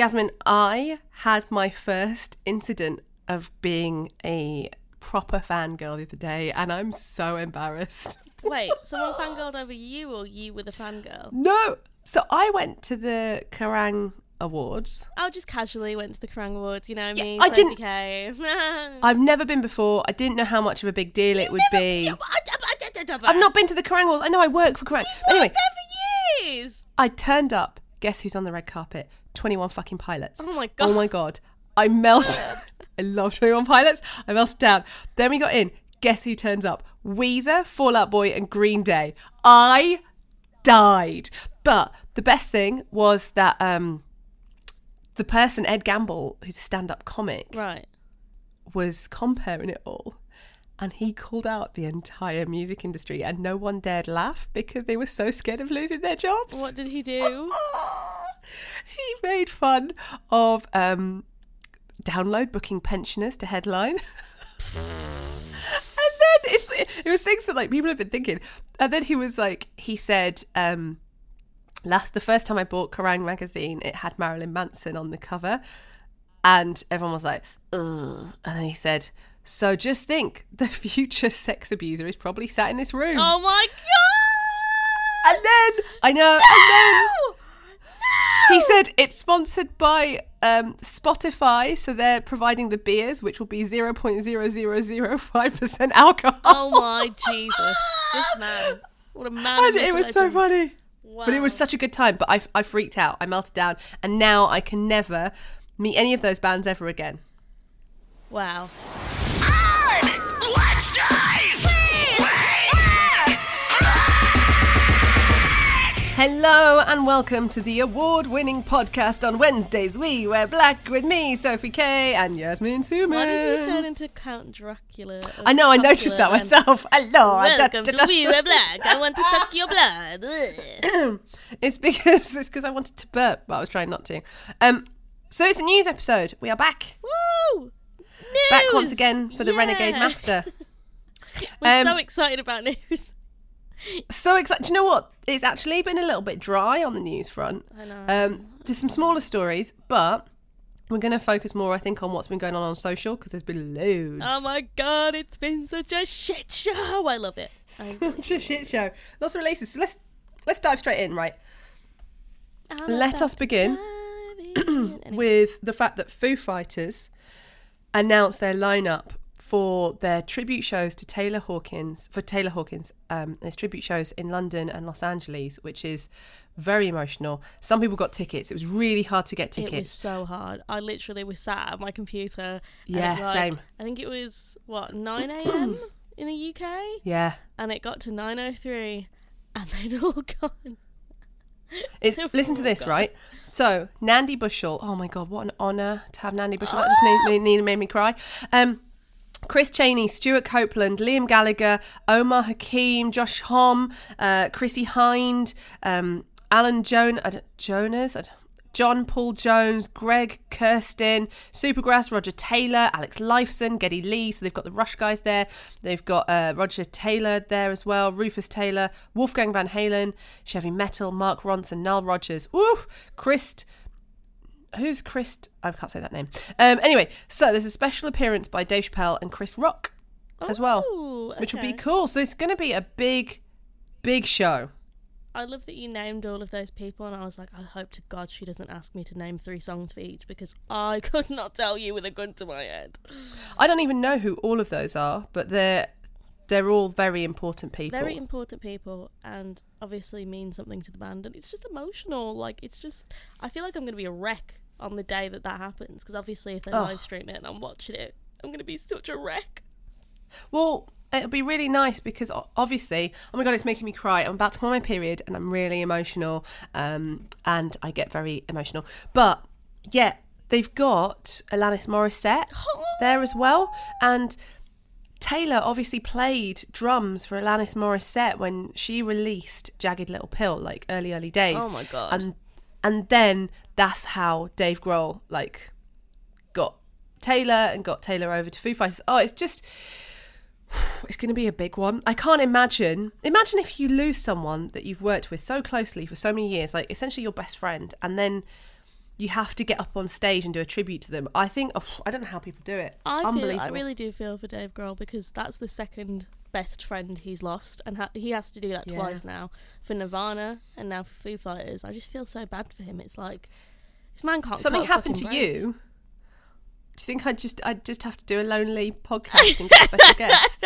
Yasmin, I had my first incident of being a proper fangirl the other day, and I'm so embarrassed. Wait, someone fangirled over you or you were the fangirl? No. So I went to the Kerrang Awards. I just casually went to the Kerrang Awards, you know what I Yeah, me. I didn't- I've never been before. I didn't know how much of a big deal it would be. I've not been to the Kerrang Awards. I know I work for Kerrang. Anyway, for years. I turned up. Guess who's on the red carpet? 21 fucking pilots. Oh my God. Oh my god. I melted. I love 21 pilots. I melted down. Then we got in. Guess who turns up? Weezer, Fallout Boy, and Green Day. I died. But the best thing was that um the person, Ed Gamble, who's a stand-up comic, Right. was comparing it all. And he called out the entire music industry, and no one dared laugh because they were so scared of losing their jobs. What did he do? he made fun of um, download booking pensioners to headline. and then it's, it was things that like people have been thinking. And then he was like, he said, um, last the first time I bought Kerrang magazine, it had Marilyn Manson on the cover, and everyone was like, ugh. And then he said, so just think, the future sex abuser is probably sat in this room. Oh my god! And then I know, and then he said it's sponsored by um, Spotify, so they're providing the beers, which will be zero point zero zero zero five percent alcohol. Oh my Jesus! This man, what a man! and it was so legend. funny. But it was such a good time. But I, I freaked out. I melted down, and now I can never meet any of those bands ever again. Wow. Hello and welcome to the award-winning podcast on Wednesdays. We wear black with me, Sophie Kay, and Yasmin Suman. Why did you turn into Count Dracula? I know, I noticed that then? myself. Hello. I- Welcome da- to da- We Wear Black. I want to suck your blood. It's because it's because I wanted to burp, but I was trying not to. Um, so it's a news episode. We are back, Woo! News! back once again for the Renegade Master. We're Um, so excited about news. So excited! Do you know what? It's actually been a little bit dry on the news front. I know. Um, some smaller stories, but we're going to focus more, I think, on what's been going on on social because there's been loads. oh my god, it's been such a shit show. I love it. I Such a shit show. Lots of releases. So let's let's dive straight in, right? I'm Let us begin. Anyway. with the fact that Foo Fighters announced their lineup for their tribute shows to Taylor Hawkins for Taylor Hawkins. Um, there's tribute shows in London and Los Angeles, which is very emotional. Some people got tickets. It was really hard to get tickets It was so hard. I literally was sat at my computer. Yeah, like, same. I think it was what 9 a.m. in the UK, Yeah, and it got to 9:03, and they'd all gone. it's, listen to this, right? So Nandi Bushell. Oh my god, what an honour to have Nandi Bushell. That just made, made, made me cry. Um, Chris Cheney, Stewart Copeland, Liam Gallagher, Omar Hakim, Josh Homme, uh, Chrissie Hynde, um, Alan Joan- I Jonas, I John Paul Jones, Greg Kurstin, Supergrass, Roger Taylor, Alex Lifeson, Geddy Lee. So they've got the Rush guys there. They've got uh, Roger Taylor there as well, Rufus Taylor, Wolfgang Van Halen, Chevy Metal, Mark Ronson, Nile Rodgers, Woo! Christ who's Chris? I can't say that name. Um, anyway, so there's a special appearance by Dave Chappelle and Chris Rock as well, Ooh, which will be cool. So it's going to be a big, big show. I love that you named all of those people, and I was like, I hope to God she doesn't ask me to name three songs for each because I could not tell you with a gun to my head. I don't even know who all of those are, but they're they're all very important people. Very important people, and obviously mean something to the band, and it's just emotional. Like it's just, I feel like I'm gonna be a wreck on the day that that happens because obviously if they Oh. live stream it and I'm watching it, I'm gonna be such a wreck. Well, it'll be really nice because obviously, oh my god, it's making me cry. I'm about to come on my period and I'm really emotional, um, and I get very emotional. But yeah, they've got Alanis Morissette there as well, and Taylor obviously played drums for Alanis Morissette when she released Jagged Little Pill, like early early days. Oh my God. And and then that's how Dave Grohl like got Taylor and got Taylor over to Foo Fighters. Oh, it's just it's going to be a big one. I can't imagine. Imagine if you lose someone that you've worked with so closely for so many years, like essentially your best friend, and then you have to get up on stage and do a tribute to them. I think oh, I don't know how people do it. I feel, I really do feel for Dave Grohl because that's the second best friend he's lost, and ha- he has to do that Yeah. twice now for Nirvana and now for Foo Fighters. I just feel so bad for him. It's like this man can't. Something happened to break. you. Do you think I just I just have to do a lonely podcast and get special guests?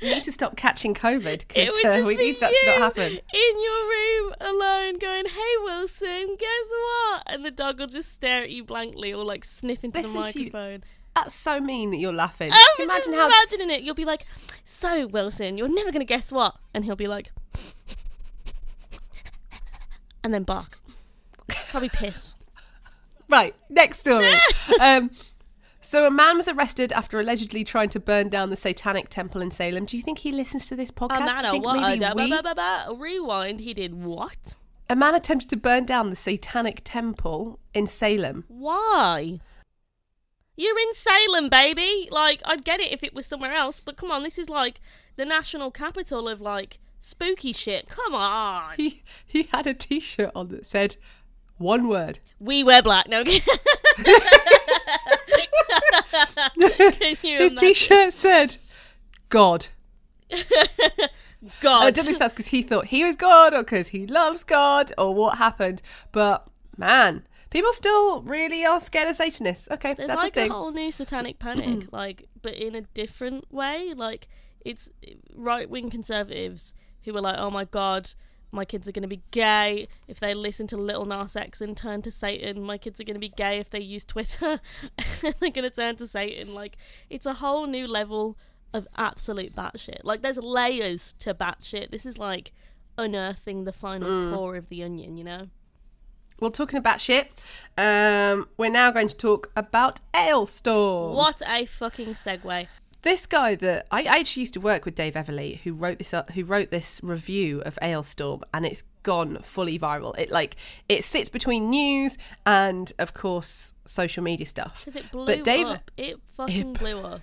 you need to stop catching COVID It because uh, we be need that to not happen. in your room alone, going, "Hey Wilson, guess what?" And the dog will just stare at you blankly or like sniff into Listen the microphone. That's so mean that you're laughing. I'm Do you imagine how imagining it. You'll be like, "So Wilson, you're never gonna guess what?" And he'll be like, and then bark. Probably piss. Right, next story. um, so a man was arrested after allegedly trying to burn down the Satanic Temple in Salem. Do you think he listens to this podcast? A Do you think what? maybe we- ba- ba- ba- ba- Rewind. He did what? a man attempted to burn down the Satanic Temple in Salem. Why? You're in Salem, baby. Like, I'd get it if it was somewhere else, but come on, this is like the national capital of like spooky shit. Come on. He he had a T-shirt on that said one word. We wear black. No. His? T-shirt said God. God. I don't know if that's because he thought he was God or because he loves God or what happened, but man, people still really are scared of Satanists. Okay, There's that's like a thing. whole new satanic panic, like, but in a different way. Like, it's right wing conservatives who are like, oh my god, my kids are going to be gay if they listen to Lil Nas X and turn to Satan. My kids are going to be gay if they use Twitter. They're going to turn to Satan. Like, it's a whole new level of absolute batshit. Like, there's layers to batshit. This is like unearthing the final Mm. core of the onion, you know? Well, talking about shit, um, we're now going to talk about Alestorm. What a fucking segue. This guy that I, I actually used to work with, Dave Everley, who wrote this up, who wrote this review of Alestorm, and it's gone fully viral. It like it sits between news and, of course, social media stuff. Because it blew But Dave- up. It fucking blew up.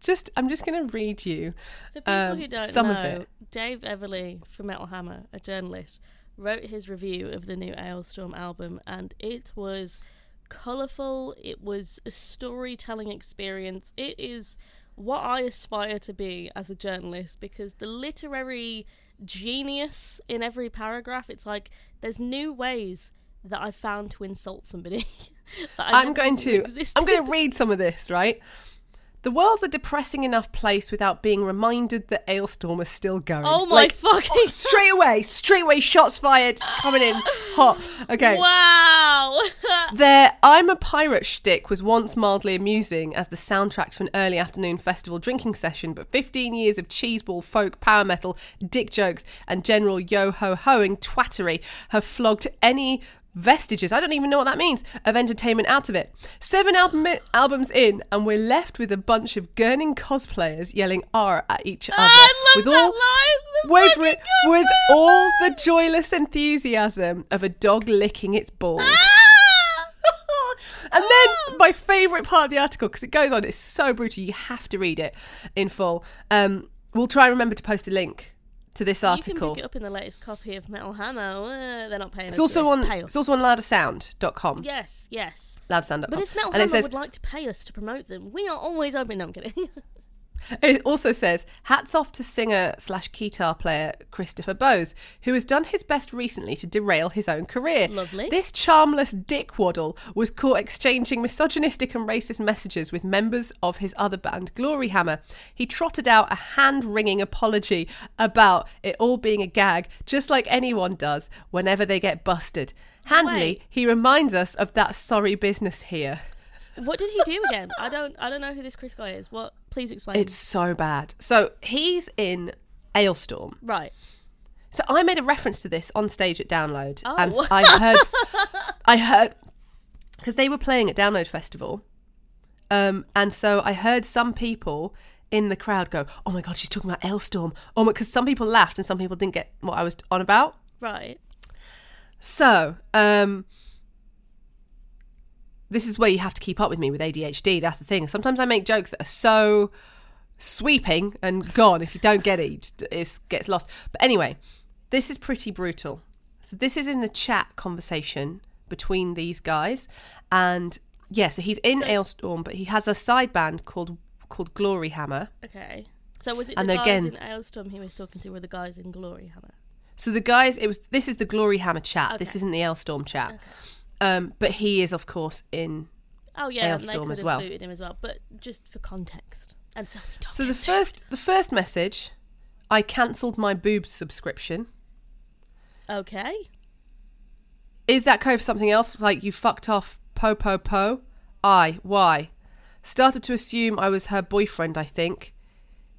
Just, I'm just going to read you For people um, who don't some know, of it. Dave Everley from Metal Hammer, a journalist, wrote his review of the new Alestorm album, and it was colourful. It was a storytelling experience. It is what I aspire to be as a journalist because the literary genius in every paragraph, it's like there's new ways that I found to insult somebody. I'm going to, existed. I'm going to read some of this, right? The world's a depressing enough place without being reminded that Alestorm is still going. Oh my Like, fucking straight away, straight away, shots fired, coming in hot. Okay. Wow! Their I'm a Pirate shtick was once mildly amusing as the soundtrack to an early afternoon festival drinking session, but 15 years of cheeseball, folk, power metal, dick jokes, and general yo ho hoing twattery have flogged any vestiges, I don't even know what that means, of entertainment out of it. Seven album- albums in, and we're left with a bunch of gurning cosplayers yelling R at each other. I love with that all, line. The Wait for it. With all the joyless enthusiasm of a dog licking its balls. Ah! And then my favourite part of the article, because it goes on, it's so brutal, you have to read it in full. Um, we'll try and remember to post a link to this article. You can pick it up in the latest copy of Metal Hammer. Uh, they're not paying It's us also on. Pay us. it's also on loudersound.com. Yes, yes. Loudersound.com. But if Metal and Hammer says would like to pay us to promote them, we are always open. No, I'm kidding. It also says, hats off to singer slash guitar player Christopher Bowes, who has done his best recently to derail his own career. Lovely. This charmless dick waddle was caught exchanging misogynistic and racist messages with members of his other band, Glory Hammer. He trotted out a hand wringing apology about it all being a gag, just like anyone does whenever they get busted. Handily, Wait. he reminds us of that sorry business here. What did he do again? I don't. I don't know who this Chris guy is. What? Please explain. It's so bad. So he's in Alestorm. right. So I made a reference to this on stage at Download, Oh. and I heard, I heard, because they were playing at Download Festival, um, and so I heard some people in the crowd go, "Oh my god, she's talking about Alestorm!" Oh my, because some people laughed and some people didn't get what I was on about. Right. So, um, this is where you have to keep up with me with ADHD. That's the thing. Sometimes I make jokes that are so sweeping and gone. If you don't get it, it gets lost. But anyway, this is pretty brutal. So this is in the chat conversation between these guys. And yeah, so he's in So- Alestorm, but he has a side band called called Glory Hammer. Okay. So was it And the guys again- in Alestorm he was talking to, were the guys in Glory Hammer? So the guys, it was this is the Glory Hammer chat. This isn't the Alestorm chat. Okay. Um, but he is of course in. Oh yeah, and they could as have well. booted him as well, but just for context. And so we don't So the get first the first message, I cancelled my boobs subscription. Okay. Is that code for something else? Like you fucked off po po po? I why? Started to assume I was her boyfriend. I think.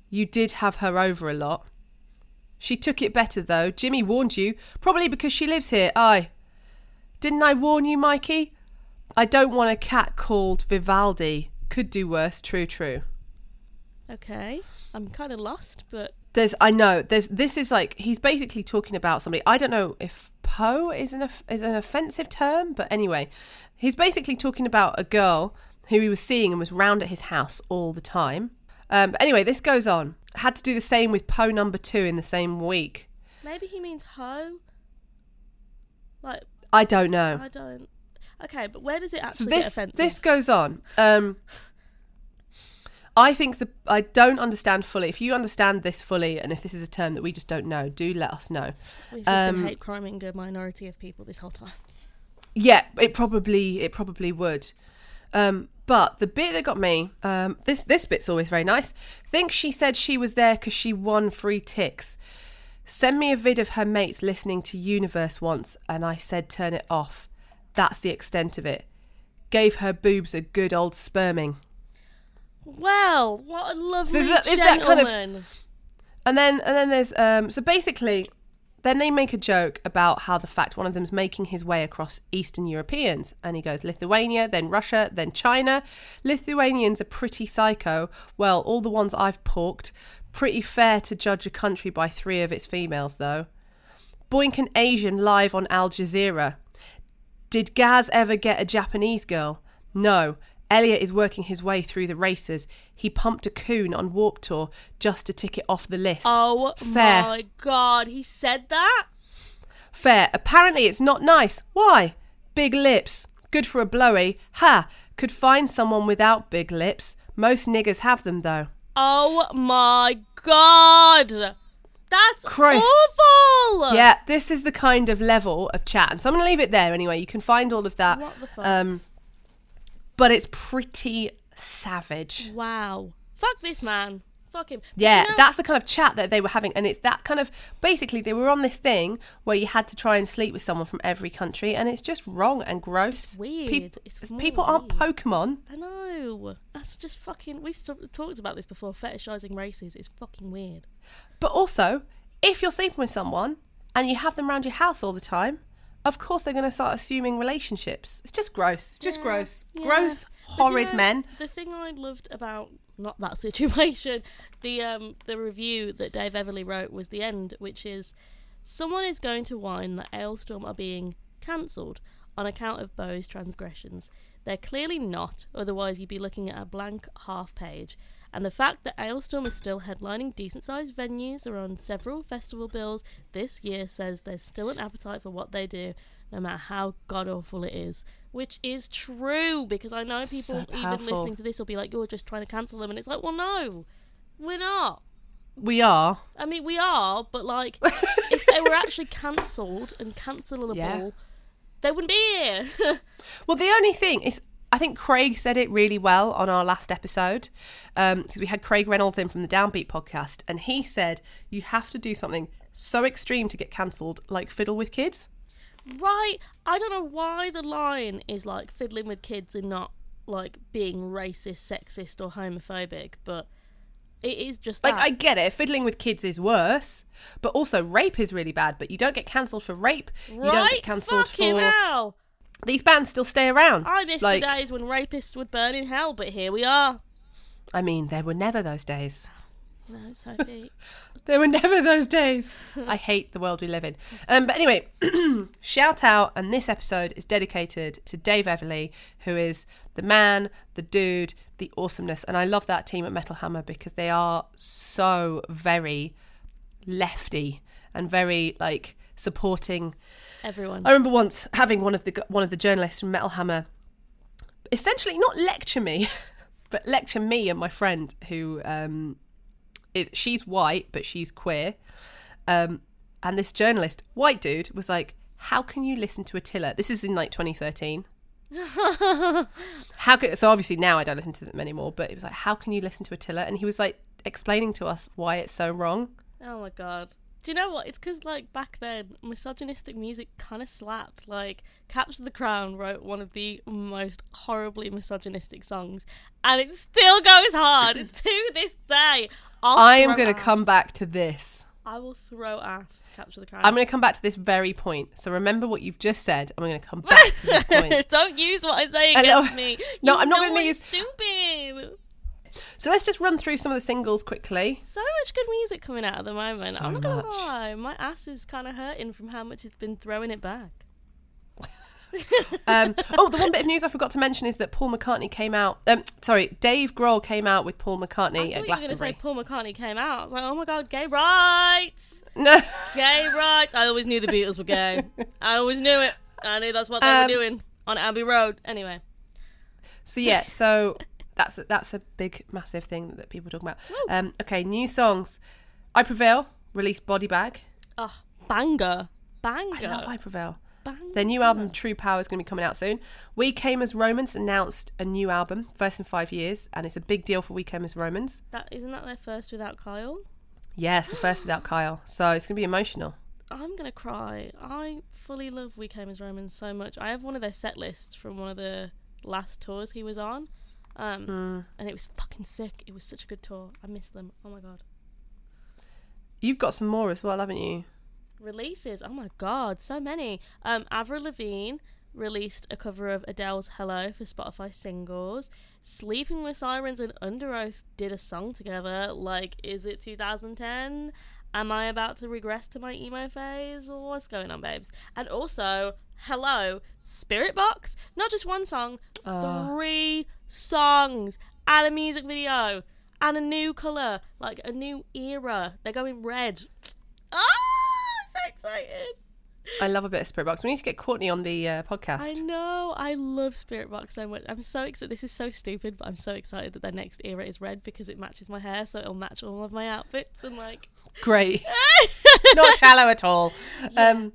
You did have her over a lot. She took it better though. Jimmy warned you, probably because she lives here. I. Didn't I warn you, Mikey? I don't want a cat called Vivaldi. Could do worse. True, true. Okay. I'm kind of lost, but There's, I know, there's. This is like he's basically talking about somebody. I don't know if Poe is an is an offensive term, but anyway, he's basically talking about a girl who he was seeing and was round at his house all the time. Um, but anyway, this goes on. Had to do the same with Poe number two in the same week. maybe he means hoe. Like I don't know. I don't. Okay, but where does it So actually get this offensive? this goes on. Um, I think the I don't understand fully. If you understand this fully, and if this is a term that we just don't know, do let us know. We've just um, been hate criming a minority of people this whole time. Yeah, it probably it probably would. Um, but the bit that got me, um, this this bit's always very nice. Think she said she was there because she won free ticks. Send me a vid of her mates listening to Universe once, and I said turn it off. That's the extent of it. Gave her boobs a good old sperming. Well, what a lovely is that gentleman. kind of- And then and then there's um so basically then they make a joke about how the fact one of them's making his way across Eastern Europeans and he goes Lithuania, then Russia, then China. Lithuanians are pretty psycho. Well, all the ones I've porked. Pretty fair to judge a country by three of its females though. Boink an Asian live on Al Jazeera. Did Gaz ever get a Japanese girl? No. Elliot is working his way through the races. He pumped a coon on Warp Tour just to tick it off the list. Oh Fair. my god, he said that? Fair. Apparently it's not nice. Why? Big lips. Good for a blowy. Ha! Could find someone without big lips. Most niggers have them though. Oh my god! That's Christ. awful! Yeah, this is the kind of level of chat. And so I'm going to leave it there anyway. You can find all of that. What the fuck? Um, but it's pretty savage. Wow. Fuck this man. Fuck him. Yeah, that's the kind of chat that they were having, and it's that kind of basically they were on this thing where you had to try and sleep with someone from every country, and it's just wrong and gross. weird. It's people more aren't weird. Pokemon. I know. That's just fucking. We've st- talked about this before. Fetishizing races is fucking weird. But also, if you're sleeping with someone and you have them around your house all the time, of course they're going to start assuming relationships. It's just gross. It's just Yeah, gross. yeah. Gross, But you horrid know, men. The thing I loved about not that situation, the um the review that Dave Everley wrote was the end, which is someone is going to whine that Alestorm are being cancelled on account of Bo's transgressions. They're clearly not, otherwise you'd be looking at a blank half page. And the fact that Alestorm is still headlining decent sized venues are on several festival bills this year says there's still an appetite for what they do, no matter how god awful it is. Which is true because I know people So even listening to this will be like, You're just trying to cancel them and it's like, Well no, we're not. We are. I mean we are, but like if they were actually cancelled and cancelable, Yeah. they wouldn't be here. Well, the only thing is, I think Craig said it really well on our last episode um, because we had Craig Reynolds in from the Downbeat podcast, and he said you have to do something so extreme to get cancelled, like fiddle with kids. Right. I don't know why the line is like fiddling with kids and not like being racist, sexist, or homophobic, but it is just Like. I get it, fiddling with kids is worse, but also rape is really bad. But you don't get cancelled for rape. You don't right? get cancelled Fucking for. hell. These bands still stay around. I miss like, the days when rapists would burn in hell, but here we are. I mean, there were never those days. You know, Sophie. There were never those days. I hate the world we live in. Um, but anyway, shout out, and this episode is dedicated to Dave Everley, who is the man, the dude, the awesomeness, and I love that team at Metal Hammer because they are so very lefty and very like supporting. Everyone. I remember once having one of the one of the journalists from Metal Hammer essentially not lecture me, but lecture me and my friend who um, is she's white but she's queer. Um, and this journalist, white dude, was like, "How can you listen to Attila?" This is in like 2013. how could so obviously now I don't listen to them anymore, but it was like, "How can you listen to Attila?" And he was like explaining to us why it's so wrong. Oh my god. Do you know what? It's because, like, back then, misogynistic music kind of slapped. Like, Capture the Crown wrote one of the most horribly misogynistic songs, and it still goes hard to this day. I'll I am going to come back to this. I will throw ass. to Capture the Crown. I'm going to come back to this very point. So remember what you've just said. I'm going to come back to this point. Don't use what I say against me. No, You I'm not know gonna use- Stupid. So let's just run through some of the singles quickly. So much good music coming out at the moment. So I'm not gonna much. lie, my ass is kind of hurting from how much it's been throwing it back. Um, oh, the one bit of news I forgot to mention is that Paul McCartney came out. Um, sorry, Dave Grohl came out with Paul I McCartney thought at you were gonna say Paul McCartney came out. I was like, oh my god, gay rights, No, gay rights. I always knew the Beatles were gay. I always knew it. I knew that's what they Um, were doing on Abbey Road. Anyway, so yeah, so that's a, that's a big, massive thing that people talk about. Um, okay, new songs. I Prevail released Body Bag. oh banger, banger, I love I Prevail. banger. Their new album, True Power, is going to be coming out soon. We Came as Romans announced a new album, first in five years, and it's a big deal for We Came as Romans. That isn't that their first without Kyle. Yes, the first without Kyle. So it's going to be emotional. I'm gonna cry. I fully love We Came as Romans so much. I have one of their set lists from one of the last tours he was on, um, Mm. and it was fucking sick. It was such a good tour. I miss them. Oh my god. You've got some more as well, haven't you? Releases. Oh my god, so many. Um, Avril Lavigne released a cover of Adele's "Hello" for Spotify singles. Sleeping with Sirens and Under Oath did a song together. Like, is it 2010? Am I about to regress to my emo phase? Or what's going on, babes? And also, hello, Spirit Box. Not just one song, Ah. three songs and a music video and a new colour, like a new era. They're going red. Ah, so excited. I love a bit of Spirit Box. We need to get Courtney on the uh, podcast. I know. I love Spirit Box so much. I'm so excited. This is so stupid, but I'm so excited that their next era is red because it matches my hair, so it'll match all of my outfits and like. Great. Not shallow at all. Um,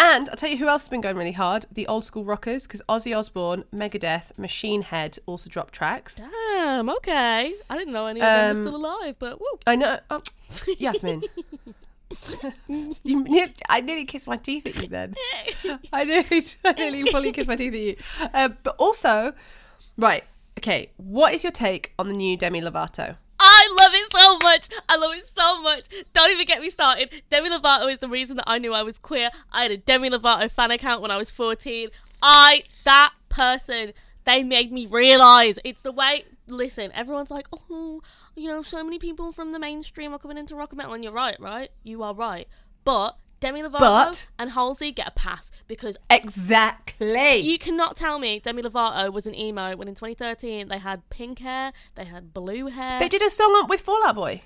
and I'll tell you who else has been going really hard the old school rockers, because Ozzy Osbourne, Megadeth, Machine Head also dropped tracks. Damn. Okay. I didn't know any of them were Um, still alive, but woo. I know. Oh, Yasmin. you, I nearly kissed my teeth at you then. I nearly, I nearly fully kissed my teeth at you. Uh, but also, right, okay, what is your take on the new Demi Lovato? I love it so much. I love it so much. Don't even get me started. Demi Lovato is the reason that I knew I was queer. I had a Demi Lovato fan account when I was 14. I, that person, they made me realise. It's the way, listen, everyone's like, oh, you know, so many people from the mainstream are coming into rock and metal. And you're right, right? You are right. But Demi Lovato But- and Halsey get a pass because Exactly. you cannot tell me Demi Lovato was an emo when in 2013 they had pink hair, they had blue hair. they did a song on- with Fallout Boy.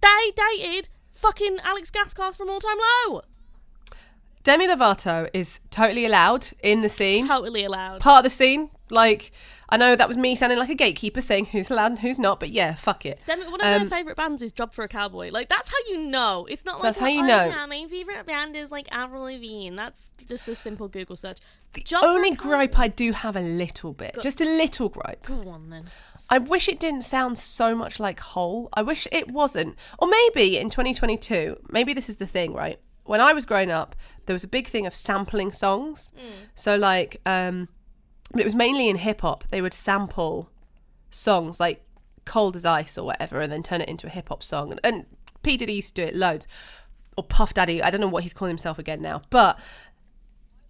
They dated fucking Alex Gaskarth from All Time Low. Demi Lovato is totally allowed in the scene. Totally allowed. Part of the scene. Like, I know that was me sounding like a gatekeeper saying who's allowed and who's not, but yeah, fuck it. Demi, one of Um, their favourite bands is Job for a Cowboy. Like, that's how you know. It's not like, That's how you oh, know. Yeah, my favourite band is like Avril Lavigne. That's just a simple Google search. The Job for a only gripe I do have a little bit, just a little gripe. Go on then. I wish it didn't sound so much like Hole. I wish it wasn't. Or maybe in 2022, maybe this is the thing, right? When I was growing up, there was a big thing of sampling songs. So like, um, but it was mainly in hip hop. They would sample songs like "Cold as Ice" or whatever, and then turn it into a hip hop song. And, and P Diddy used to do it loads, or Puff Daddy. I don't know what he's calling himself again now, but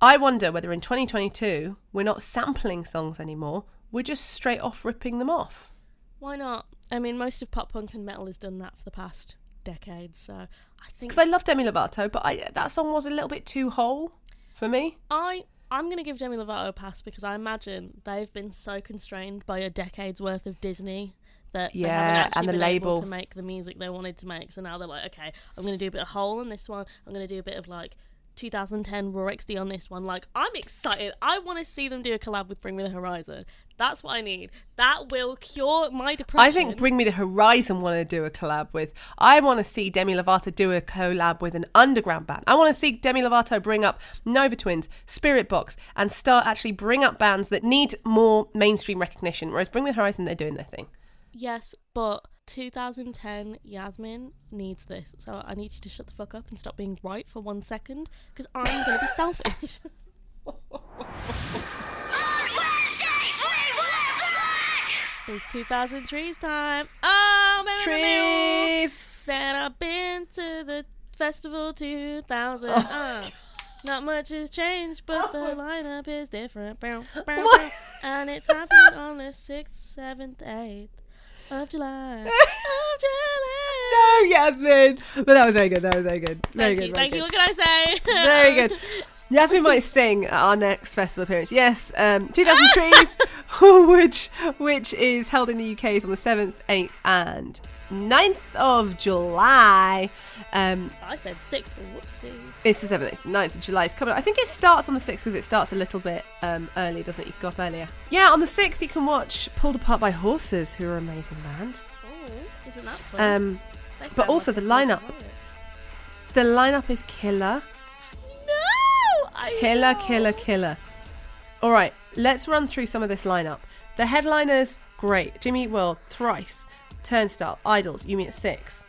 I wonder whether in 2022 we're not sampling songs anymore. We're just straight off ripping them off. Why not? I mean, most of pop punk and metal has done that for the past decades. So I think Because I love Demi Lovato, but I, that song was a little bit too Hole for me. I I'm gonna give Demi Lovato a pass because I imagine they've been so constrained by a decade's worth of Disney that they Yeah, haven't actually and the been able label. to make the music they wanted to make. So now they're like, okay, I'm going to do a bit of Hole in this one. I'm going to do a bit of like 2010 Raw XD on this one. Like, I'm excited. I want to see them do a collab with Bring Me the Horizon. That's what I need. That will cure my depression. I think Bring Me the Horizon want to do a collab with. I want to see Demi Lovato do a collab with an underground band. I want to see Demi Lovato bring up Nova Twins, Spirit Box, and start actually bring up bands that need more mainstream recognition. Whereas Bring Me the Horizon, they're doing their thing. Yes, but 2010 Yasmin needs this. So I need you to shut the fuck up and stop being right for one second because I'm going to be selfish. it's 2000 trees time. Oh, baby. Trees. Said I've been to the festival 2000. Oh, uh, not much has changed, but the lineup is different. Bow, bow, What? bow. And it's happening on the 6th, 7th, 8th of July. of July. No, Yasmin. But that was very good. That was very good. Very Thank good. you. Thank you. What can I say? Very good. Yasmin might sing at our next festival appearance. Yes, um, 2000 Trees, which which is held in the UK is on the 7th, 8th, and 9th of July. Um, I said sick. Whoopsie. it's the 7th, 8th, 9th of July. It's coming. up. I think it starts on the 6th because it starts a little bit um, early, doesn't it? You can go up earlier. Yeah, on the 6th you can watch Pulled Apart by Horses, who are an amazing band. Oh, isn't that fun? Um, but also like the lineup. the lineup is killer. No! I Killer, know. killer, killer. All right, let's run through some of this lineup. The headliners, great. Jimmy Eat World, Thrice, Turnstile, IDLES, You Me at Six.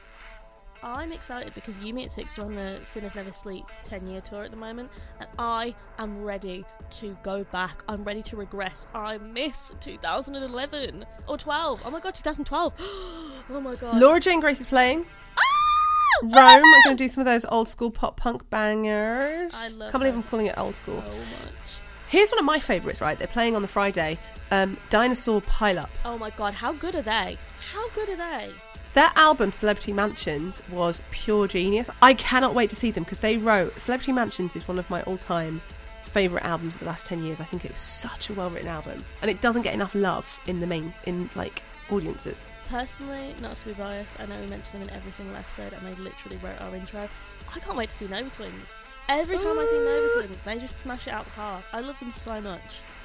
I'm excited because You Me at Six are on the Sinners Never Sleep 10 year tour at the moment, and I am ready to go back. I'm ready to regress. I miss 2011 or 12. Oh my god, 2012. oh my god. Laura Jane Grace is playing. Ah! Roam are going to do some of those old school pop punk bangers. I love Can't believe I'm calling it old school. So much. Here's one of my favourites, right? They're playing on the Friday. Um, Dinosaur Pile Up. Oh my god, how good are they? How good are they? Their album Celebrity Mansions was pure genius. I cannot wait to see them because they wrote Celebrity Mansions is one of my all-time favorite albums of the last 10 years. I think it was such a well-written album and it doesn't get enough love in the main in like audiences. Personally, not to be biased, I know we mention them in every single episode, and they literally wrote our intro. I can't wait to see Nova Twins. Every time I see Nova Twins, they just smash it out the park. I love them so much.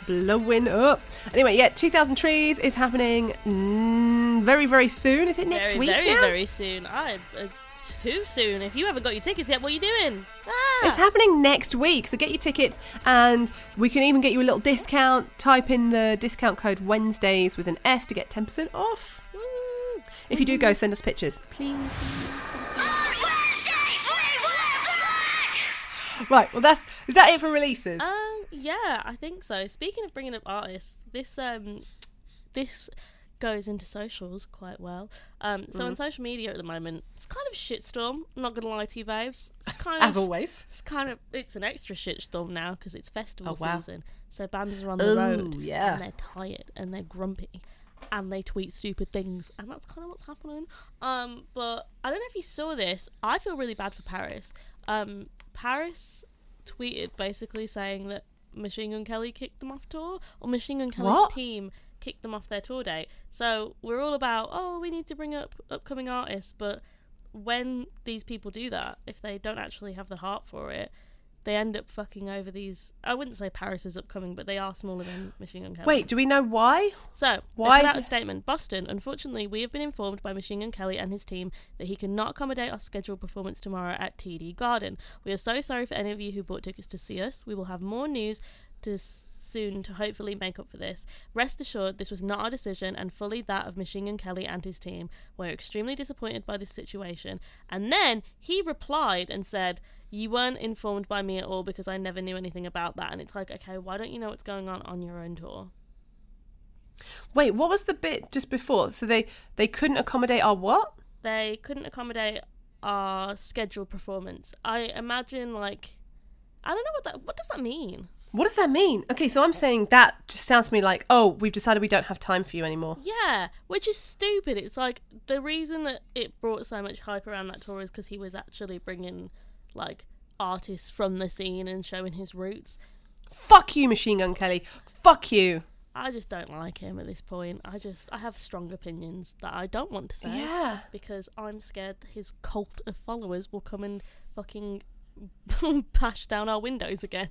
Blowing up. Anyway, yeah, 2000 Trees is happening mm, very very soon. Is it next very, week very, now? very soon. I uh, too soon. If you haven't got your tickets yet, what are you doing? Ah! It's happening next week, so get your tickets, and we can even get you a little discount. Type in the discount code Wednesdays with an S to get ten percent off. Woo! If you do go, send us pictures, please. Right, well that's is that it for releases? Um, yeah, I think so. Speaking of bringing up artists, this um, this goes into socials quite well. Um, so Mm. on social media at the moment, it's kind of a shitstorm. I'm not gonna lie to you, babes. It's kind of As always. It's kind of it's an extra shitstorm now because it's festival Oh, wow. season. So bands are on the road Oh yeah. and they're tired and they're grumpy and they tweet stupid things and that's kind of what's happening. Um, but I don't know if you saw this. I feel really bad for PVRIS. Um, PVRIS tweeted basically saying that Machine Gun Kelly kicked them off tour or Machine Gun Kelly's What? team kicked them off their tour date. So we're all about oh we need to bring up upcoming artists, but when these people do that, if they don't actually have the heart for it, they end up fucking over these. I wouldn't say PVRIS is upcoming, but they are smaller than Machine Gun Kelly. Wait, do we know why? So, Why they put out a statement? Boston, unfortunately, we have been informed by Machine Gun Kelly and his team that he cannot accommodate our scheduled performance tomorrow at TD Garden. We are so sorry for any of you who bought tickets to see us. We will have more news to soon to hopefully make up for this. Rest assured, this was not our decision and fully that of Machine Gun Kelly and his team. We're extremely disappointed by this situation. And then he replied and said, You weren't informed by me at all because I never knew anything about that. And it's like, okay, why don't you know what's going on on your own tour? Wait, what was the bit just before? So they they couldn't accommodate our what? they couldn't accommodate our scheduled performance. I imagine like I don't know what that what does that mean? What does that mean? Okay, so I'm saying that just sounds to me like, oh, we've decided we don't have time for you anymore. Yeah, which is stupid. It's like the reason that it brought so much hype around that tour is because he was actually bringing like artists from the scene and showing his roots. Fuck you, Machine Gun Kelly. Fuck you. I just don't like him at this point. I just I have strong opinions that I don't want to say Yeah. because I'm scared that his cult of followers will come and fucking bash down our windows again.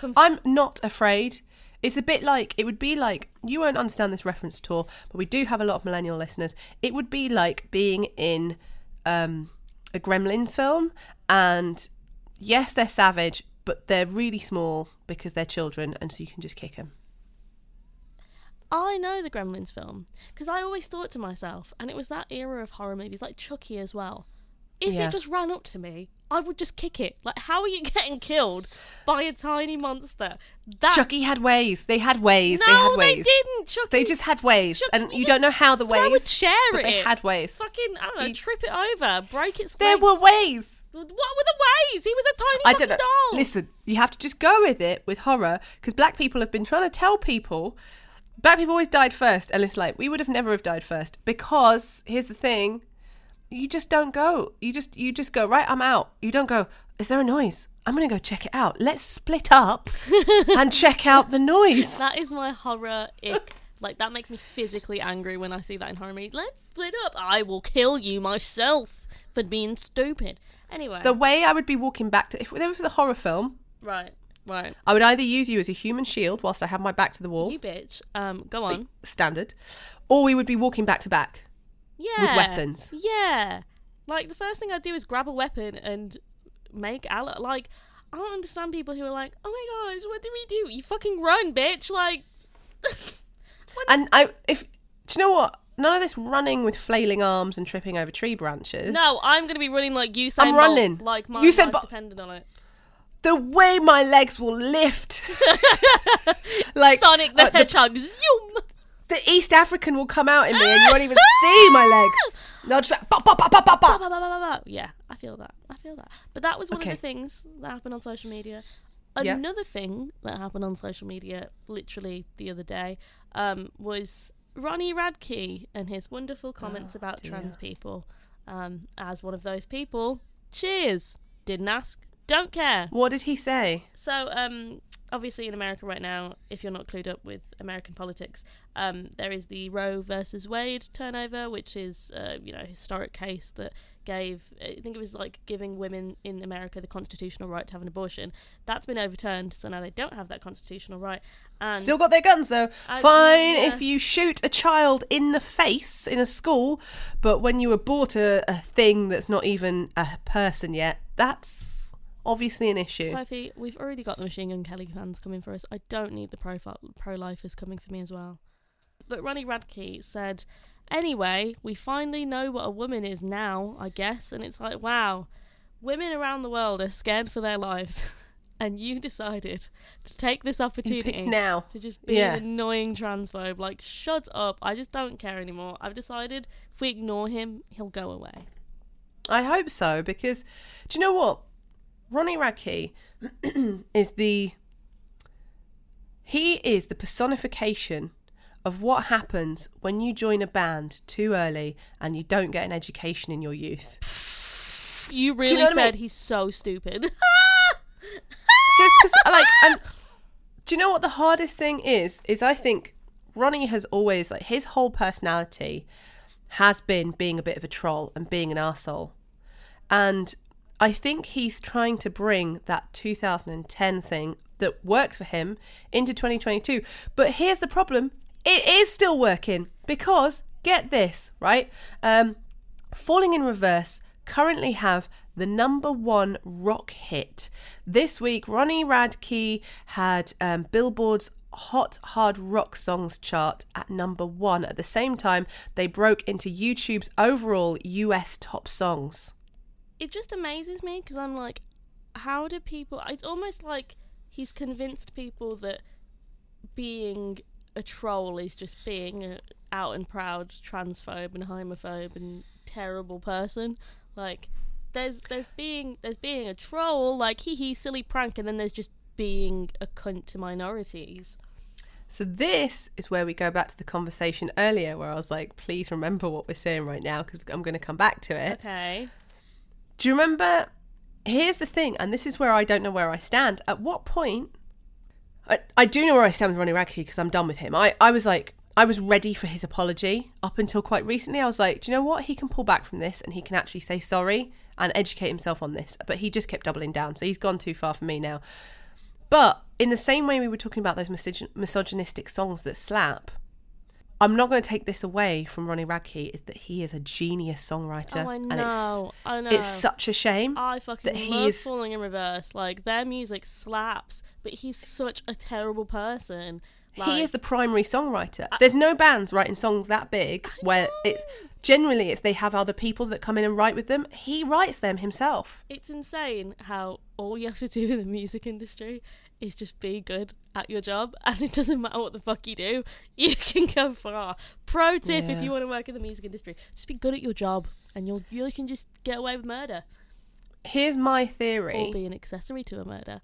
Come I'm not afraid. It's a bit like it would be like you won't understand this reference at all, but we do have a lot of millennial listeners. It would be like being in um, a Gremlins film, and yes, they're savage, but they're really small because they're children, and so you can just kick them. I know the Gremlins film because I always thought to myself, and it was that era of horror movies like Chucky as well. If Yeah. it just ran up to me, I would just kick it. Like, how are you getting killed by a tiny monster? That Chucky had ways. They had ways. no, they had ways. didn't. Chucky, They just had ways, Chucky, and you don't know how the throw a ways. chair but at they had ways. fucking I don't know, You- trip it over, break its There legs. were ways. What were the ways? He was a tiny I don't know. doll. Listen, you have to just go with it with horror because black people have been trying to tell people. Black people always died first, and it's like we would have never have died first because here's the thing: you just don't go. You just you just go right. I'm out. You don't go. Is there a noise? I'm gonna go check it out. Let's split up and check out the noise. That is my horror ick. Like that makes me physically angry when I see that in horror movies. Let's split up. I will kill you myself for being stupid. Anyway, The way I would be walking back to if there was a horror film, right, right. I would either use you as a human shield whilst I have my back to the wall, You bitch. Um, go on. standard, or we would be walking back to back. Yeah. weapons. Yeah. Like the first thing I'd do is grab a weapon and make ally. Like I don't understand people who are like, "Oh my gosh, what do we do?" You fucking run, bitch. Like. And I, if do you know what? None of this running with flailing arms and tripping over tree branches. No, I'm gonna be running like you. I'm running. like my Usain life Bolt. depended on it. the way my legs will lift, like Sonic the uh, Hedgehog. Zoom. The East African will come out in me, and you won't even see my legs. They'll just bop, bop, bop, bop, bop, bop. ba, ba, ba, ba. Yeah, I feel that. I feel that. But that was one Okay. of the things that happened on social media. Yeah. Another thing that happened on social media, literally the other day, um, was Ronnie Radke and his wonderful comments Oh, about dear. trans people. Um, as one of those people, cheers. Didn't ask, don't care. What did he say? So, um, obviously, in America right now, if you're not clued up with American politics, um, there is the Roe versus Wade turnover, which is, uh, you know, a historic case that gave, I think it was like giving women in America the constitutional right to have an abortion. That's been overturned, so now they don't have that constitutional right. And Still got their guns though. I- Fine yeah. if you shoot a child in the face in a school, but when you abort a, a thing that's not even a person yet, that's obviously an issue. Sophie, we've already got the Machine Gun Kelly fans coming for us. I don't need the pro pro lifers coming for me as well. But Ronnie Radke said, "Anyway, we finally know what a woman is now, I guess." And it's like, wow, women around the world are scared for their lives, and you decided to take this opportunity now. to just be Yeah. an annoying transphobe. Like, shut up! I just don't care anymore. I've decided if we ignore him, he'll go away. I hope so because do you know what? Ronnie Radke is the he is the personification of what happens when you join a band too early and you don't get an education in your youth. You really know what I said mean? he's so stupid. Just like and do you know what the hardest thing is? Is I think Ronnie has always like his whole personality has been being a bit of a troll and being an arsehole. And I think he's trying to bring that 2010 thing that worked for him into 2022. But here's the problem it is still working because, get this, right? Um, Falling in Reverse currently have the number one rock hit. This week, Ronnie Radke had um, Billboard's Hot Hard Rock Songs chart at number one. At the same time, they broke into YouTube's overall US top songs. It just amazes me because I'm like, how do people? It's almost like he's convinced people that being a troll is just being a out and proud transphobe and homophobe and terrible person. Like, there's there's being there's being a troll, like hee hee silly prank, and then there's just being a cunt to minorities. So, this is where we go back to the conversation earlier where I was like, please remember what we're saying right now because I'm going to come back to it. Okay. Do you remember? Here's the thing, and this is where I don't know where I stand. At what point I, I do know where I stand with Ronnie Radke because I'm done with him. I, I was like, I was ready for his apology up until quite recently. I was like, do you know what? He can pull back from this and he can actually say sorry and educate himself on this. But he just kept doubling down. So he's gone too far for me now. But in the same way we were talking about those misog- misogynistic songs that slap, I'm not going to take this away from Ronnie Radke is that he is a genius songwriter. Oh, I And it's, know. I know. it's such a shame. I fucking that love is- Falling in Reverse. Like their music slaps, but he's such a terrible person. Like, he is the primary songwriter. There's no bands writing songs that big where it's generally it's they have other people that come in and write with them. He writes them himself. It's insane how all you have to do in the music industry is just be good at your job, and it doesn't matter what the fuck you do, you can go far. Pro tip: if you want to work in the music industry, just be good at your job, and you'll you can just get away with murder Here's my or theory. be an accessory to a murder.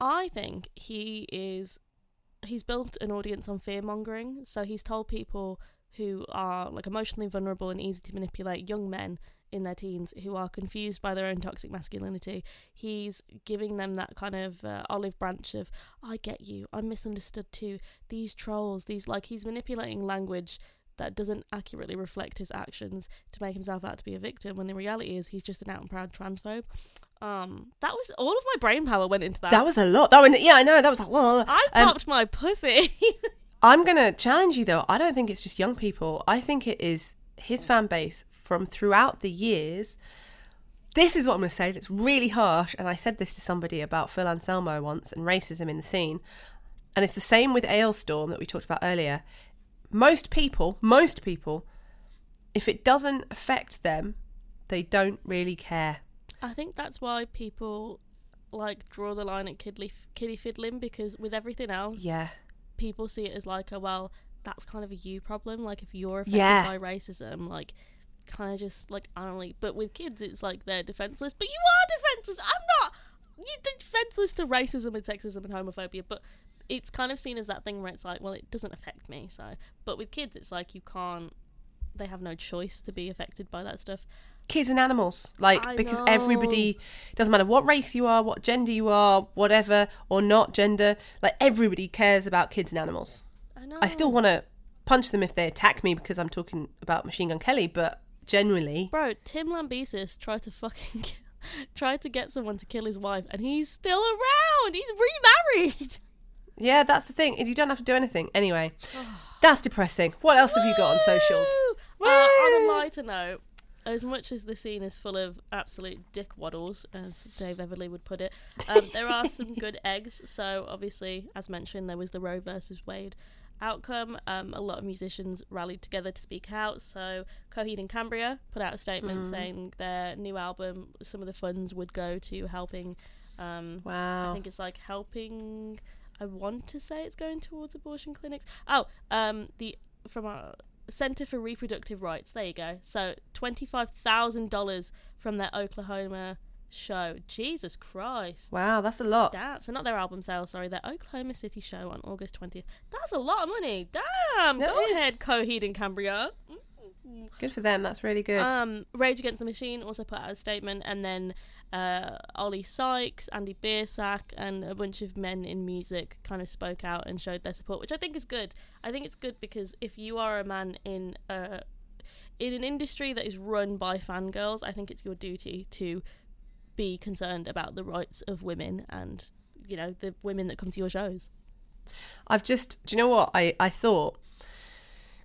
I think he is. He's built an audience on fear mongering, so he's told people who are like emotionally vulnerable and easy to manipulate, young men in their teens who are confused by their own toxic masculinity. He's giving them that kind of uh, olive branch of, I get you, I'm misunderstood too. These trolls, these like, he's manipulating language that doesn't accurately reflect his actions to make himself out to be a victim when the reality is he's just an out and proud transphobe. Um, that was all of my brain power went into that. That was a lot. That one, yeah, I know. That was a lot. I Um, popped my pussy. I'm gonna challenge you though. I don't think it's just young people. I think it is his fan base from throughout the years. This is what I'm gonna say. That's really harsh, and I said this to somebody about Phil Anselmo once and racism in the scene, and it's the same with Alestorm that we talked about earlier. Most people, most people, if it doesn't affect them, they don't really care. I think that's why people like draw the line at kiddly, kiddie fiddling because with everything else, Yeah, people see it as like a well, that's kind of a you problem. Like if you're affected Yeah. by racism, like kind of just like I don't know. But with kids, it's like they're defenseless. But you are defenseless. I'm not. You're defenseless to racism and sexism and homophobia. But it's kind of seen as that thing where it's like, well, it doesn't affect me. So, but with kids, it's like you can't. They have no choice to be affected by that stuff. kids and animals like I because know. everybody doesn't matter what race you are what gender you are whatever or not gender like everybody cares about kids and animals know. i still want to punch them if they attack me because i'm talking about machine gun kelly but generally Bro, Tim Lambesis tried to fucking tried to get someone to kill his wife, and he's still around. He's remarried. yeah that's the thing you don't have to do anything anyway that's depressing what else have you got on socials Woo! Uh, on a Woo! lighter note, as much as the scene is full of absolute dick waddles, as Dave Everley would put it, um, there are some good eggs. So obviously, as mentioned, there was the Roe versus Wade outcome. Um, a lot of musicians rallied together to speak out. So Coheed and Cambria put out a statement saying their new album, some of the funds would go to helping. Um, I think it's like helping. I want to say it's going towards abortion clinics. Oh, um, the from our Center for Reproductive Rights. There you go. So twenty five thousand dollars from their Oklahoma show. Jesus Christ. wow that's a lot Damn. So not their album sales. Sorry, their Oklahoma City show on August twentieth. That's a lot of money. Damn. That Go is. ahead, Coheed and Cambria. good for them that's really good Um, Rage Against the Machine also put out a statement, and then uh, Oli Sykes, Andy Biersack, and a bunch of men in music kind of spoke out and showed their support, which I think is good. I think it's good because if you are a man in a in an industry that is run by fangirls, I think it's your duty to be concerned about the rights of women and you know the women that come to your shows. I've just, do you know what I, I thought?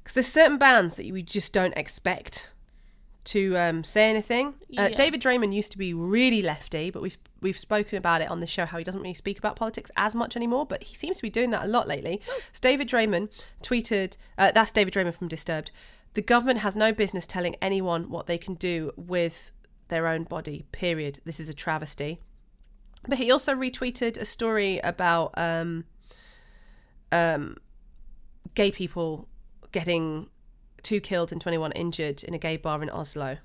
Because there's certain bands that we just don't expect to um, say anything. Uh, Yeah. David Draiman used to be really lefty, but we've we've spoken about it on the show how he doesn't really speak about politics as much anymore. But he seems to be doing that a lot lately. So David Draiman tweeted, uh, "That's David Draiman from Disturbed. The government has no business telling anyone what they can do with their own body. Period. This is a travesty." But he also retweeted a story about um, um, gay people getting two killed and 21 injured in a gay bar in Oslo.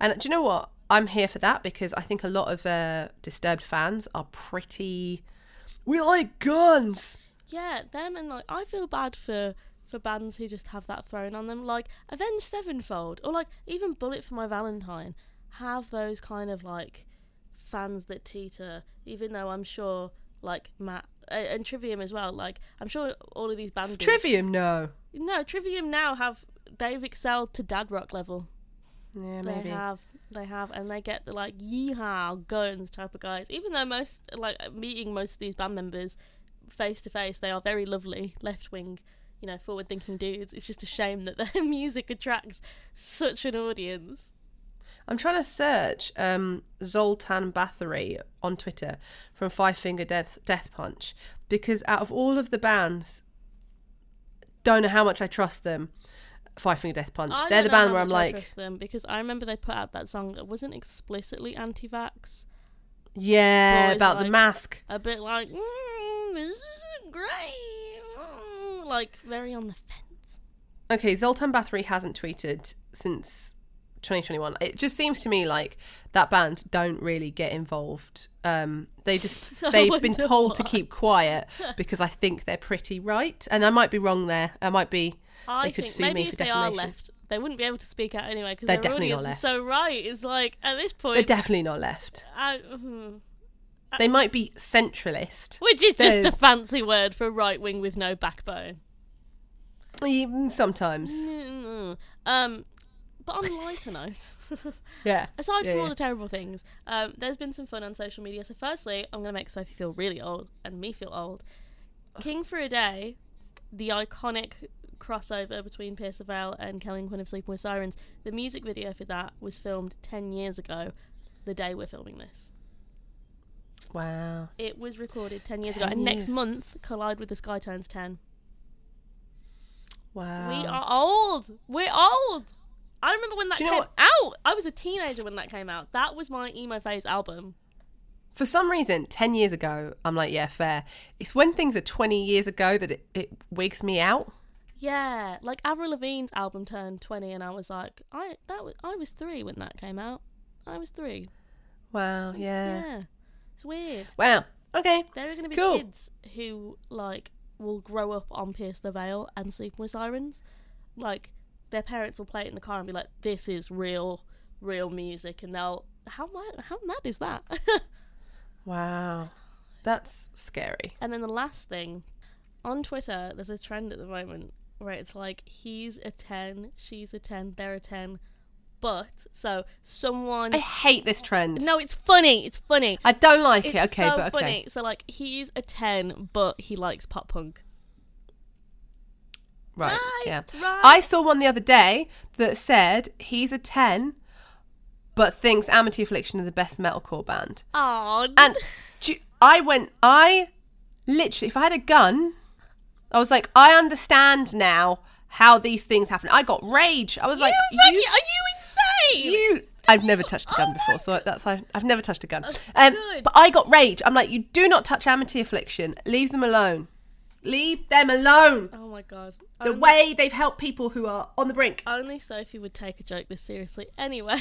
And do you know what? I'm here for that because I think a lot of uh, Disturbed fans are pretty. We like guns! Yeah, them and like I feel bad for for bands who just have that thrown on them, like Avenged Sevenfold or like even Bullet for My Valentine have those kind of like fans that teeter, even though I'm sure like Matt uh, and Trivium as well. Like I'm sure all of these bands. Trivium, no. No, Trivium now have they've excelled to dad rock level. Yeah, maybe. They maybe. have, they have, and they get the like yeehaw guns type of guys. Even though most like meeting most of these band members face to face, they are very lovely left wing, you know, forward thinking dudes. It's just a shame that their music attracts such an audience. I'm trying to search um, Zoltan Bathory on Twitter from Five Finger Death Death Punch because out of all of the bands, don't know how much I trust them. Five Finger Death Punch. I They're the band where I'm much I like, trust them because I remember they put out that song that wasn't explicitly anti-vax, yeah, about the mask. a bit like mm, this isn't great, mm, like very on the fence. Okay, Zoltan Bathory hasn't tweeted since 2021. It just seems to me like that band don't really get involved. Um, they just they've been told to keep quiet because I think they're pretty right, and I might be wrong there. I might be. I They could think sue maybe me if for they are left, they wouldn't be able to speak out anyway because They're their definitely not audience is so right. It's like at this point, They're definitely not left. I, mhm. They might be centralist. which is just a fancy word for right wing with no backbone. Sometimes, Mm. Um, but on a lighter note, yeah. aside Yeah, from all yeah. the terrible things, um, there's been some fun on social media. So, firstly, I'm going to make Sophie feel really old and me feel old. King for a Day, the iconic crossover between Pierce the Veil and Kellin Quinn of Sleeping with Sirens, the music video for that was filmed 10 years ago, the day we're filming this. Wow. It was recorded 10 years ago, 10 and next month, Collide with the Sky turns 10. Wow. We are old. We're old. I remember when that came out. I was a teenager when that came out. That was my emo phase album. For some reason, 10 years ago, I'm like, yeah, fair. It's when things are 20 years ago that it, it wigs me out. Yeah, like Avril Lavigne's album turned 20 and I was like, I that was I was 3 when that came out. I was 3. Wow, yeah. Yeah. It's weird. Wow. Okay. There are going to be Cool. kids who like will grow up on Pierce the Veil and Sleeping with Sirens. Like their parents will play it in the car and be like, "This is real, real music," and they'll how mad how mad is that? Wow. That's scary. and then the last thing on Twitter, there's a trend at the moment where it's like he's a ten, she's a ten, they're a ten, but so someone. I hate this trend. no, it's funny. It's funny. I don't like It's it. Okay, so but okay. funny. So like he's a ten, but he likes pop punk. Right. Right, Yeah. right. I saw one the other day that said he's a 10 but thinks Amity Affliction are the best metalcore band. Aw, And you- I went I literally if I had a gun I was like I understand now how these things happen. I got rage. I was like you fucking- you are you insane? you I've never touched a gun Oh before, so that's I've, I've never touched a gun. Um, but I got rage. I'm like, you do not touch Amity Affliction. Leave them alone. Leave them alone. Oh my god. The Only- way they've helped people who are on the brink. only Sophie would take a joke this seriously. Anyway,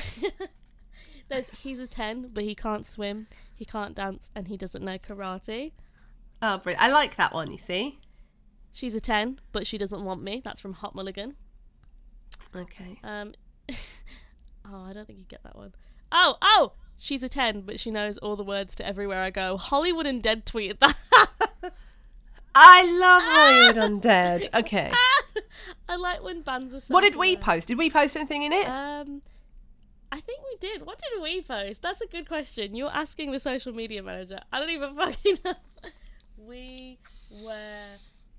there's he's a ten, but he can't swim, he can't dance, and he doesn't know karate. Oh, brilliant. I like that one, you see. She's a ten, but she doesn't want me. That's from Hot Mulligan. Okay. Um, oh, I don't think you get that one. Oh, oh, she's a ten, but she knows all the words to everywhere I go. Hollywood Undead tweeted that. I love Hollywood Undead. Okay. I like when bands are. So What did we post? Did we post anything in it? Um, I think we did. What did we post? That's a good question. You're asking the social media manager. I don't even fucking know. We were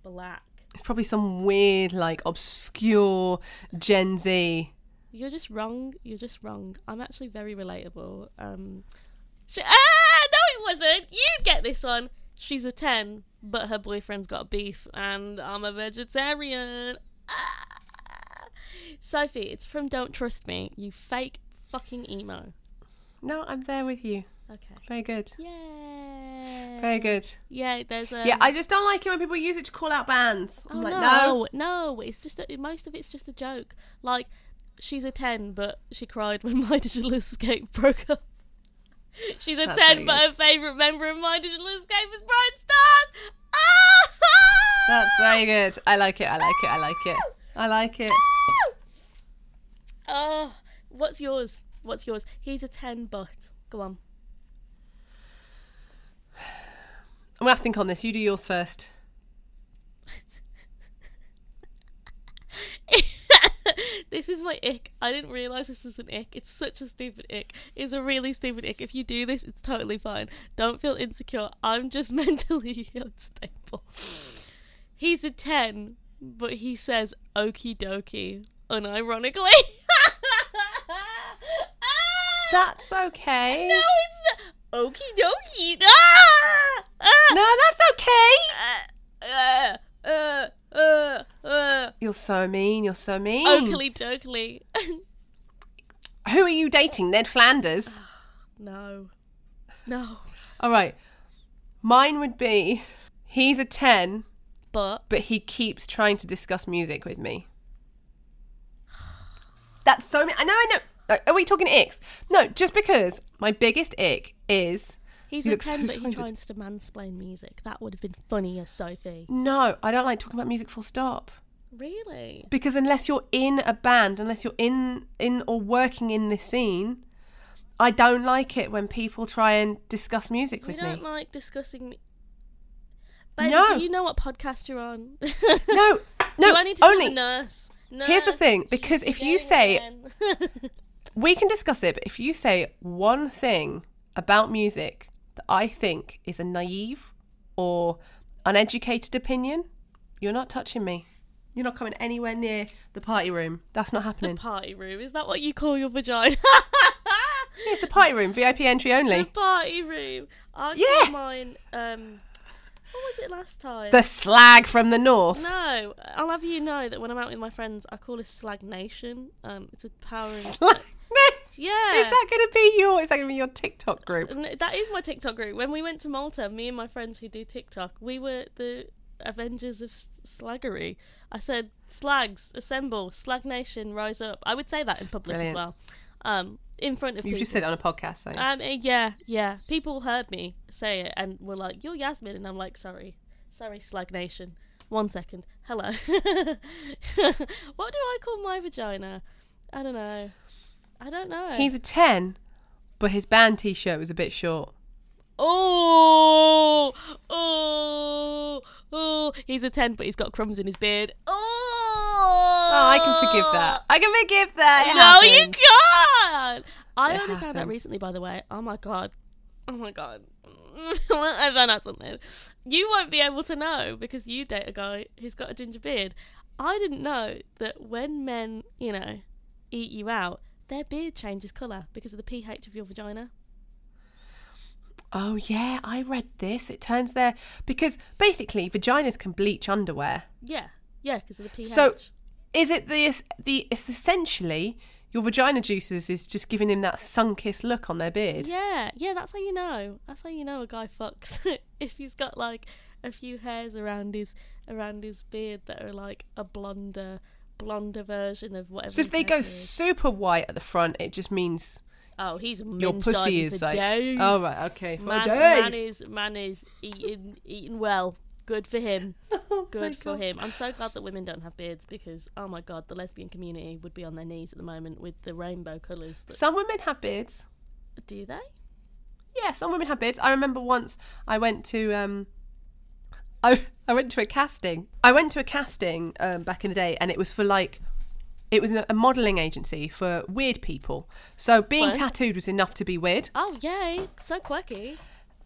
black. It's probably some weird, like, obscure Gen Z. You're just wrong. You're just wrong. I'm actually very relatable. Um, sh- ah, no, it wasn't. You get this one. She's a ten, but her boyfriend's got beef, and I'm a vegetarian. Ah. Sophie, it's from Don't Trust Me. You fake fucking emo. No, I'm there with you. Okay. Very good. Yay. Very good. Yeah, there's a. Yeah, I just don't like it when people use it to call out bands. I'm Oh, like, no. no, no. It's just a, most of it's just a joke. Like she's a ten, but she cried when My Digital Escape broke up. She's a That's 10, but her favourite member of my digital escape is Brian Stars. Ah! That's very good. I like it. I like it. I like it. I like it. Oh, what's yours? What's yours? He's a 10, but go on. I'm going to have to think on this. You do yours first. This is my ick. I didn't realize this is an ick. It's such a stupid ick. It's a really stupid ick. If you do this, it's totally fine. Don't feel insecure. I'm just mentally unstable. He's a 10, but he says okie dokie unironically. That's okay. no, it's the okie dokie. Ah! Ah! No, that's okay. Uh, uh, uh, uh. You're so mean. You're so mean. Oakley dokley. Who are you dating? Ned Flanders. no. No. All right. Mine would be he's a 10, But but he keeps trying to discuss music with me. That's so mean. I know, I know. No, Are we talking icks? No, just because my biggest ick is he's You a look so but he tries to mansplain music. That would have been funnier, Sophie. no, I don't like talking about music full stop. Really? Because unless you're in a band, unless you're in in or working in this scene, I don't like it when people try and discuss music You with me. You don't like discussing me. Baby, No. do you know what podcast you're on? No, no, do I need to only nurse? nurse? Here's the thing, because if you say we can discuss it, but if you say one thing about music that I think is a naive or uneducated opinion, you're not touching me. You're not coming anywhere near the party room. That's not happening. party room, is that what you call your vagina? It's the party room, VIP entry only. the party room. I Yeah. call mine. Um, what was it last time? The slag from the north. No, I'll have you know that when I'm out with my friends, I call it Slag Nation. Um, it's a power. Slag- yeah. Is that going to be your? Is that going to be your TikTok group? That is my TikTok group. When we went to Malta, me and my friends who do TikTok, we were the Avengers of Slaggery. I said, "Slags, assemble! Slag Nation, rise up!" I would say that in public Brilliant. as well, um, in front of You've people. just said it on a podcast, so Um, uh, yeah, yeah. People heard me say it and were like, "You're Yasmin," and I'm like, "Sorry, sorry, Slag Nation." One second. Hello. what do I call my vagina? I don't know. I don't know. he's a ten, but his band T-shirt was a bit short. Oh, oh, oh. He's a 10, but he's got crumbs in his beard. Oh, Oh, I can forgive that. I can forgive that. It no, you can't. I It only found out happens. recently, by the way. Oh my god. Oh my god. I found out something. You won't be able to know because you date a guy who's got a ginger beard. I didn't know that when men, you know, eat you out, their beard changes colour because of the pH of your vagina. Oh yeah, I read this. It turns there because basically vaginas can bleach underwear. Yeah, yeah, because of the pH. So is it the the it's essentially your vagina juices is just giving him that sun-kissed look on their beard. Yeah, yeah, that's how you know. That's how you know a guy fucks if he's got like a few hairs around his around his beard that are like a blonder blonder version of whatever. So if they go is. super white at the front, it just means oh, he's your pussy is like days. oh right okay for Man, days. man is man is eating eating well. Good for him. Oh Good for God. him. I'm so glad that women don't have beards because oh my god, the lesbian community would be on their knees at the moment with the rainbow colours. That, Some women have beards. do they? Yeah, some women have beards. I remember once I went to um I I went to a casting. I went to a casting um, back in the day and it was for like it was a, a modelling agency for weird people. So being Fun. tattooed was enough to be weird. Oh yay! So quirky.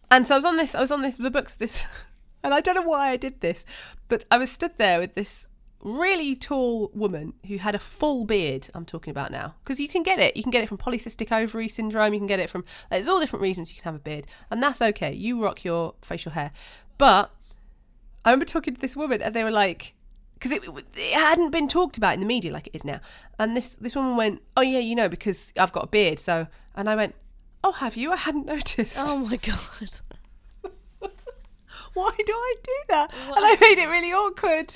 And so I was on this I was on this the books this and I don't know why I did this, but I was stood there with this really tall woman who had a full beard I'm talking about now because you can get it you can get it from polycystic ovary syndrome you can get it from there's all different reasons you can have a beard and that's okay you rock your facial hair but I remember talking to this woman and they were like because it, it hadn't been talked about in the media like it is now and this this woman went oh yeah you know because I've got a beard so and I went oh have you I hadn't noticed Oh my god. why do I do that? And I made it really awkward.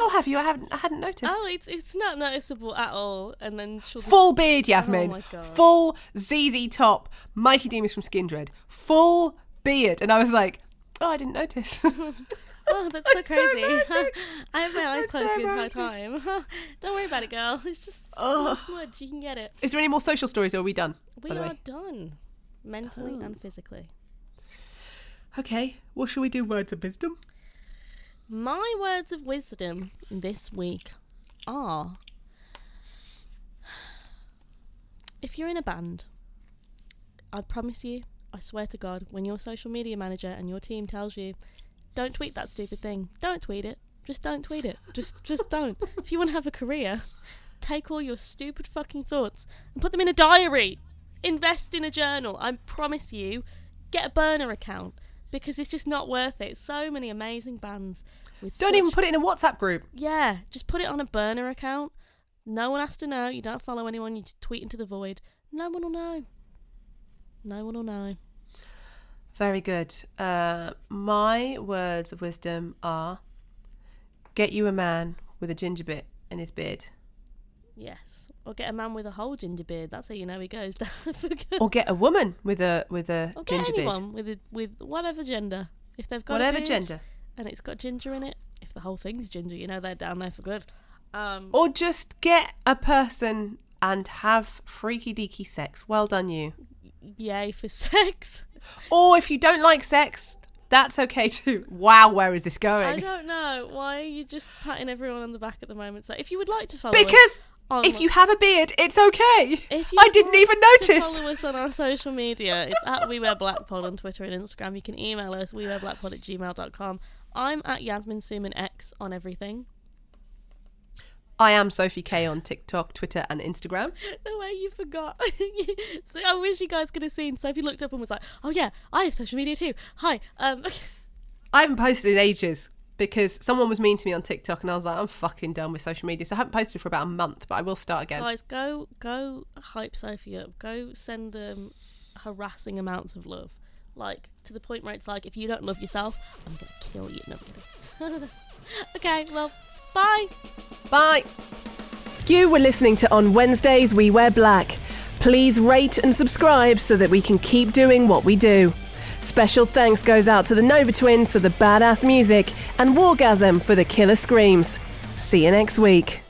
Oh, have you? I haven't. I hadn't noticed. Oh, it's it's not noticeable at all. And then she'll just, Full beard, Yasmin. Oh my God. Full ZZ top. Mikey Demus from Skindred. Full beard, and I was like, oh, I didn't notice. oh, that's so I'm crazy. embarrassing. I have my eyes I'm so closed the entire time. Don't worry about it, girl. It's just Oh. smudge. You can get it. Is there any more social stories, or are we done? We are done, mentally oh. and physically. Okay, what shall we do? Words of wisdom. My words of wisdom this week are if you're in a band, I promise you, I swear to God, when your social media manager and your team tells you, don't tweet that stupid thing, don't tweet it. Just don't tweet it. Just just don't. If you want to have a career, take all your stupid fucking thoughts and put them in a diary. Invest in a journal. I promise you, get a burner account because it's just not worth it. So many amazing bands with Don't even put it in a WhatsApp group. yeah, just put it on a burner account. No one has to know. You don't follow anyone. You just tweet into the void. No one will know. No one will know. Very good. Uh, my words of wisdom are get you a man with a ginger bit in his beard. Yes. Or get a man with a whole ginger beard. That's how you know he goes down for good. Or get a woman with a with a Or get ginger beard. anyone with a, with whatever gender. If they've got Whatever beard gender. and it's got ginger in it. If the whole thing's ginger, you know they're down there for good. Um, Or just get a person and have freaky deaky sex. Well done you. yay for sex. Or if you don't like sex, that's okay too. Wow, where is this going? I don't know why are you just patting everyone on the back at the moment. So if you would like to follow us Because on if you have a beard, it's okay. If you I didn't even notice. follow us on our social media, it's at We Wear Blackpod on Twitter and Instagram. You can email us, we wear blackpod at gmail.com. I'm at Yasmin Suman X on everything. I am Sophie K on TikTok, Twitter, and Instagram. The way you forgot. so I wish you guys could have seen. Sophie looked up and was like, oh yeah, I have social media too. Hi. Um, I haven't posted in ages because someone was mean to me on TikTok, and I was like, I'm fucking done with social media. So I haven't posted for about a month, but I will start again. guys, go go hype Sophie up. Go send them harassing amounts of love. Like, to the point where it's like, if you don't love yourself, I'm going to kill you. No, I'm kidding. okay, well, bye. Bye. You were listening to On Wednesdays We Wear Black. Please rate and subscribe so that we can keep doing what we do. Special thanks goes out to the Nova Twins for the badass music and Wargasm for the killer screams. See you next week.